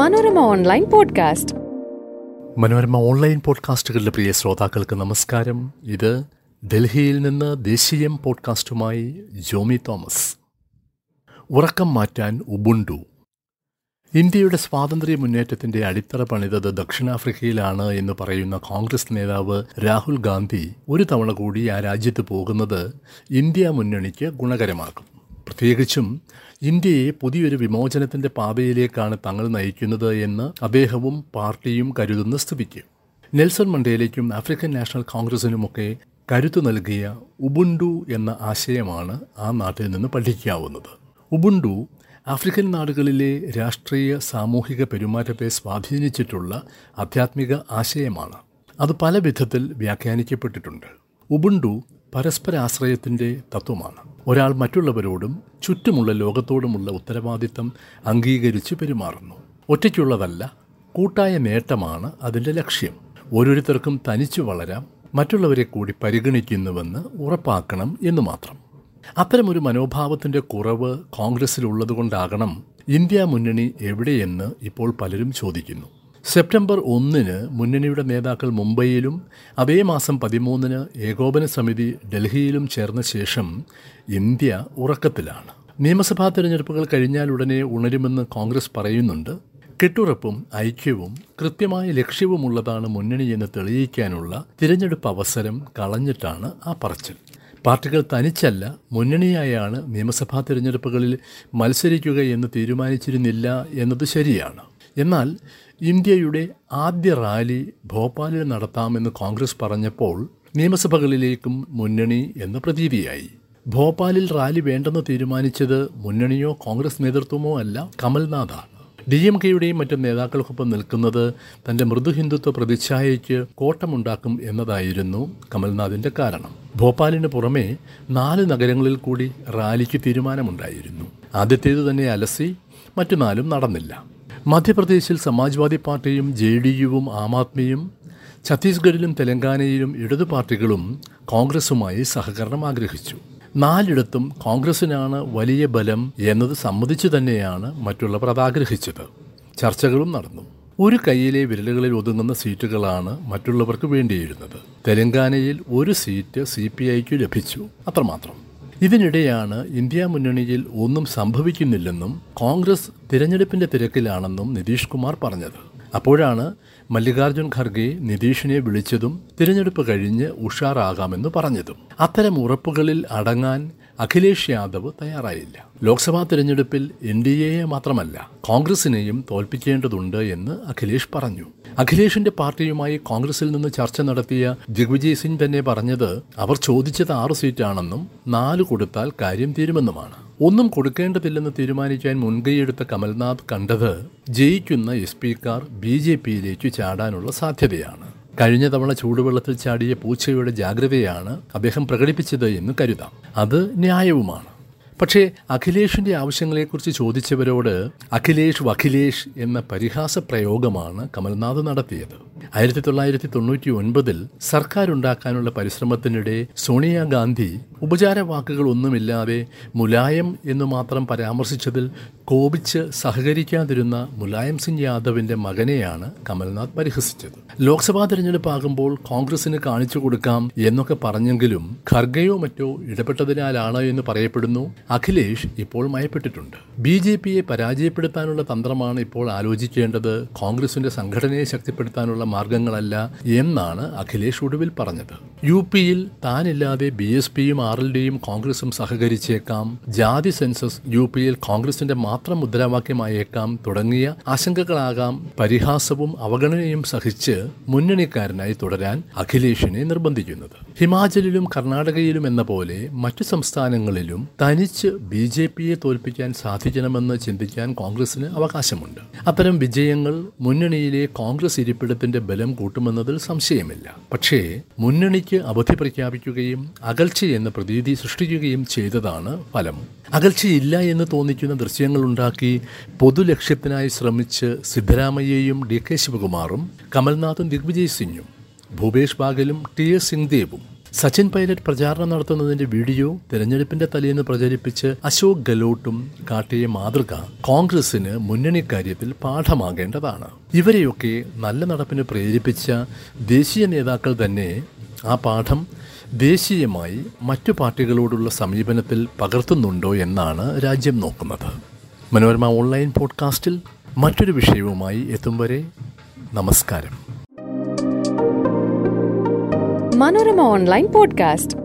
Manorama online podcast. Manorama online പോഡ്കാസ്റ്റുകളുടെ പ്രിയ ശ്രോതാക്കൾക്ക് നമസ്കാരം. ഇത് ഡൽഹിയിൽ നിന്ന് ദേശീയം പോഡ്കാസ്റ്റുമായി ജോമി തോമസ്. ഉറക്കം മാറ്റാൻ ഉബുണ്ടു. ഇന്ത്യയുടെ സ്വാതന്ത്ര്യ മുന്നേറ്റത്തിന്റെ അടിത്തറ പണിതത് ദക്ഷിണാഫ്രിക്കയിലാണ് എന്ന് പറയുന്ന കോൺഗ്രസ് നേതാവ് രാഹുൽ ഗാന്ധി ഒരു തവണ കൂടി ആ രാജ്യത്ത് പോകുന്നത് ഇന്ത്യ മുന്നണിക്ക് ഗുണകരമാകും പ്രത്യേകിച്ചും ഇന്ത്യയെ പുതിയൊരു വിമോചനത്തിന്റെ പാതയിലേക്കാണ് തങ്ങൾ നയിക്കുന്നത് എന്ന് അദ്ദേഹവും പാർട്ടിയും കരുതുന്ന സ്ഥിതിക്ക്. നെൽസൺ മണ്ടേലയ്ക്കും ആഫ്രിക്കൻ നാഷണൽ കോൺഗ്രസിനുമൊക്കെ കരുത്തു നൽകിയ ഉബുണ്ടു എന്ന ആശയമാണ് ആ നാട്ടിൽ നിന്ന് പഠിക്കാവുന്നത്. ഉബുണ്ടു ആഫ്രിക്കൻ നാടുകളിലെ രാഷ്ട്രീയ സാമൂഹിക പെരുമാറ്റത്തെ സ്വാധീനിച്ചിട്ടുള്ള ആധ്യാത്മിക ആശയമാണ്. അത് പല വിധത്തിൽ വ്യാഖ്യാനിക്കപ്പെട്ടിട്ടുണ്ട്. ഉബുണ്ടു പരസ്പരാശ്രയത്തിന്റെ തത്വമാണ്. ഒരാൾ മറ്റുള്ളവരോടും ചുറ്റുമുള്ള ലോകത്തോടുമുള്ള ഉത്തരവാദിത്തം അംഗീകരിച്ച് പെരുമാറുന്നു. ഒറ്റയ്ക്കുള്ളതല്ല കൂട്ടായ നേട്ടമാണ് അതിന്റെ ലക്ഷ്യം. ഓരോരുത്തർക്കും തനിച്ചു വളരാം മറ്റുള്ളവരെ കൂടി പരിഗണിക്കുന്നുവെന്ന് ഉറപ്പാക്കണം എന്ന് മാത്രം. അത്തരമൊരു മനോഭാവത്തിന്റെ കുറവ് കോൺഗ്രസിലുള്ളതുകൊണ്ടാകണം ഇന്ത്യ മുന്നണി എവിടെയെന്ന് ഇപ്പോൾ പലരും ചോദിക്കുന്നു. സെപ്റ്റംബർ ഒന്നിന് മുന്നണിയുടെ നേതാക്കൾ മുംബൈയിലും അതേ മാസം പതിമൂന്നിന് ഏകോപന സമിതി ഡൽഹിയിലും ചേർന്ന ശേഷം ഇന്ത്യ ഉറക്കത്തിലാണ്. നിയമസഭാ തെരഞ്ഞെടുപ്പുകൾ കഴിഞ്ഞാൽ ഉടനെ ഉണരുമെന്ന് കോൺഗ്രസ് പറയുന്നുണ്ട്. കെട്ടുറപ്പും ഐക്യവും കൃത്യമായ ലക്ഷ്യവുമുള്ളതാണ് മുന്നണി എന്ന് തെളിയിക്കാനുള്ള തിരഞ്ഞെടുപ്പ് അവസരം കളഞ്ഞിട്ടാണ് ആ പറച്ചിൽ. പാർട്ടികൾ തനിച്ചല്ല മുന്നണിയായാണ് നിയമസഭാ തിരഞ്ഞെടുപ്പുകളിൽ മത്സരിക്കുക എന്ന് തീരുമാനിച്ചിരുന്നില്ല എന്നത് ശരിയാണ്. എന്നാൽ ഇന്ത്യയുടെ ആദ്യ റാലി ഭോപ്പാലിൽ നടത്താമെന്ന് കോൺഗ്രസ് പറഞ്ഞപ്പോൾ നിയമസഭകളിലേക്കും മുന്നണി എന്ന പ്രതീതിയായി. ഭോപ്പാലിൽ റാലി വേണ്ടെന്ന് തീരുമാനിച്ചത് മുന്നണിയോ കോൺഗ്രസ് നേതൃത്വമോ അല്ല കമൽനാഥാണ്. ഡി എം കെയുടെയും മറ്റു നേതാക്കൾക്കൊപ്പം നിൽക്കുന്നത് തന്റെ മൃദുഹിന്ദുത്വ പ്രതിച്ഛായയ്ക്ക് കോട്ടമുണ്ടാക്കും എന്നതായിരുന്നു കമൽനാഥിന്റെ കാരണം. ഭോപ്പാലിന് പുറമെ നാല് നഗരങ്ങളിൽ കൂടി റാലിക്ക് തീരുമാനമുണ്ടായിരുന്നു. ആദ്യത്തേത് തന്നെ അലസി മറ്റു നാലും നടന്നില്ല. മധ്യപ്രദേശിൽ സമാജ്വാദി പാർട്ടിയും ജെ ഡി യുവും ആം ആദ്മിയും ഛത്തീസ്ഗഡിലും തെലങ്കാനയിലും ഇടതു പാർട്ടികളും കോൺഗ്രസുമായി സഹകരണം ആഗ്രഹിച്ചു. നാലിടത്തും കോൺഗ്രസിനാണ് വലിയ ബലം എന്നത് സമ്മതിച്ചു തന്നെയാണ് മറ്റുള്ളവർ അതാഗ്രഹിച്ചത് ചർച്ചകളും നടന്നു. ഒരു കൈയിലെ വിരലുകളിൽ ഒതുങ്ങുന്ന സീറ്റുകളാണ് മറ്റുള്ളവർക്ക് വേണ്ടിയിരുന്നത്. തെലങ്കാനയിൽ ഒരു സീറ്റ് സി പി ഐക്ക് ലഭിച്ചു. അത്രമാത്രം. ഇതിനിടെയാണ് ഇന്ത്യ മുന്നണിയിൽ ഒന്നും സംഭവിക്കുന്നില്ലെന്നും കോൺഗ്രസ് തിരഞ്ഞെടുപ്പിന്റെ തിരക്കിലാണെന്നും നിതീഷ് കുമാർ പറഞ്ഞത്. അപ്പോഴാണ് മല്ലികാർജുൻ ഖർഗെ നിതീഷിനെ വിളിച്ചതും തിരഞ്ഞെടുപ്പ് കഴിഞ്ഞ് ഉഷാറാകാമെന്ന് പറഞ്ഞതും. അത്തരം ഉറപ്പുകളിൽ അടങ്ങാൻ അഖിലേഷ് യാദവ് തയ്യാറായില്ല. ലോക്സഭാ തെരഞ്ഞെടുപ്പിൽ എൻ ഡി എയെ മാത്രമല്ല കോൺഗ്രസിനെയും തോൽപ്പിക്കേണ്ടതുണ്ട് എന്ന് അഖിലേഷ് പറഞ്ഞു. അഖിലേഷിന്റെ പാർട്ടിയുമായി കോൺഗ്രസിൽ നിന്ന് ചർച്ച നടത്തിയ ദിഗ്വിജയ് സിംഗ് തന്നെ പറഞ്ഞത് അവർ ചോദിച്ചത് ആറ് സീറ്റാണെന്നും നാല് കൊടുത്താൽ കാര്യം തീരുമെന്നുമാണ്. ഒന്നും കൊടുക്കേണ്ടതില്ലെന്ന് തീരുമാനിക്കാൻ മുൻകൈയെടുത്ത കമൽനാഥ് കണ്ടത് ജയിക്കുന്ന എസ് പിക്കാർ ബി ജെ പിയിലേക്ക് ചാടാനുള്ള സാധ്യതയാണ്. കഴിഞ്ഞ തവണ ചൂടുവെള്ളത്തിൽ ചാടിയ പൂച്ചയുടെ ജാഗ്രതയാണ് അദ്ദേഹം പ്രകടിപ്പിച്ചത് എന്ന് കരുതാം. അത് ന്യായവുമാണ്. പക്ഷേ അഖിലേഷിന്റെ ആവശ്യങ്ങളെക്കുറിച്ച് ചോദിച്ചവരോട് അഖിലേഷ് വഖിലേഷ് എന്ന പരിഹാസ പ്രയോഗമാണ് കമൽനാഥ് നടത്തിയത്. ആയിരത്തി തൊള്ളായിരത്തി തൊണ്ണൂറ്റി ഒൻപതിൽ സർക്കാർ ഉണ്ടാക്കാനുള്ള പരിശ്രമത്തിനിടെ സോണിയാഗാന്ധി ഉപചാര വാക്കുകൾ ഒന്നുമില്ലാതെ മുലായം എന്ന് മാത്രം പരാമർശിച്ചതിൽ കോപിച്ച് സഹകരിക്കാതിരുന്ന മുലായം സിംഗ് യാദവിന്റെ മകനെയാണ് കമൽനാഥ് പരിഹസിച്ചത്. ലോക്സഭാ തെരഞ്ഞെടുപ്പാകുമ്പോൾ കോൺഗ്രസിന് കാണിച്ചു കൊടുക്കാം എന്നൊക്കെ പറഞ്ഞെങ്കിലും ഖർഗയോ മറ്റോ ഇടപെട്ടതിനാലാണ് എന്ന് പറയപ്പെടുന്നു. അഖിലേഷ് ഇപ്പോൾ മയപ്പെട്ടിട്ടുണ്ട്. ബി ജെ പിയെ പരാജയപ്പെടുത്താനുള്ള തന്ത്രമാണ് ഇപ്പോൾ ആലോചിക്കേണ്ടത്. കോൺഗ്രസിന്റെ സംഘടനയെ ശക്തിപ്പെടുത്താനുള്ള മാർഗങ്ങളല്ല എന്നാണ് അഖിലേഷ് ഒടുവിൽ പറഞ്ഞത്. യു പിയിൽ താനില്ലാതെ ബി എസ് പിയും ആർ എൽ ഡിയും കോൺഗ്രസും സഹകരിച്ചേക്കാം. ജാതി സെൻസസ് യു പിയിൽ കോൺഗ്രസിന്റെ മാത്രം മുദ്രാവാക്യമായേക്കാം. തുടങ്ങിയ ആശങ്കകളാകാം. പരിഹാസവും അവഗണനയും സഹിച്ച് മുന്നണിക്കാരനായി തുടരാൻ അഖിലേഷിനെ നിർബന്ധിക്കുന്നത്. ഹിമാചലിലും കർണാടകയിലും എന്ന പോലെ മറ്റു സംസ്ഥാനങ്ങളിലും തനിച്ച് ബി ജെ പിയെ തോൽപ്പിക്കാൻ സാധിക്കണമെന്ന് ചിന്തിക്കാൻ കോൺഗ്രസിന് അവകാശമുണ്ട്. അത്തരം വിജയങ്ങൾ മുന്നണിയിലെ കോൺഗ്രസ് ഇരിപ്പിടത്തിന്റെ ബലം കൂട്ടുമെന്നതിൽ സംശയമില്ല. പക്ഷേ മുന്നണിക്ക് അവധി പ്രഖ്യാപിക്കുകയും അകൽച്ചയെന്ന പ്രതീതി സൃഷ്ടിക്കുകയും ചെയ്തതാണ് ഫലം. അകൽച്ചയില്ല എന്ന് തോന്നിക്കുന്ന ദൃശ്യങ്ങൾ ഉണ്ടാക്കി പൊതുലക്ഷ്യത്തിനായി ശ്രമിച്ച് സിദ്ധരാമയ്യയും ഡി കെ ശിവകുമാറും കമൽനാഥും ദിഗ്വിജയ് സിംഗും ഭൂപേഷ് ബാഗലും ടി എസ് സിംഗ്ദേവും സച്ചിൻ പൈലറ്റ് പ്രചാരണം നടത്തുന്നതിന്റെ വീഡിയോ തെരഞ്ഞെടുപ്പിന്റെ തലേന്ന് പ്രചരിപ്പിച്ച് അശോക് ഗെലോട്ടും കാട്ടിയ മാതൃക കോൺഗ്രസിന് മുന്നണി കാര്യത്തിൽ പാഠമാകേണ്ടതാണ്. ഇവരെയൊക്കെ നല്ല നടപ്പിന് പ്രേരിപ്പിച്ച ദേശീയ നേതാക്കൾ തന്നെ ആ പാഠം ദേശീയമായി മറ്റു പാർട്ടികളോടുള്ള സമീപനത്തിൽ പകർത്തുന്നുണ്ടോ എന്നാണ് രാജ്യം നോക്കുന്നത്. മനോരമ ഓൺലൈൻ പോഡ്കാസ്റ്റിൽ മറ്റൊരു വിഷയവുമായി എത്തും വരെ നമസ്കാരം. Manorama online podcast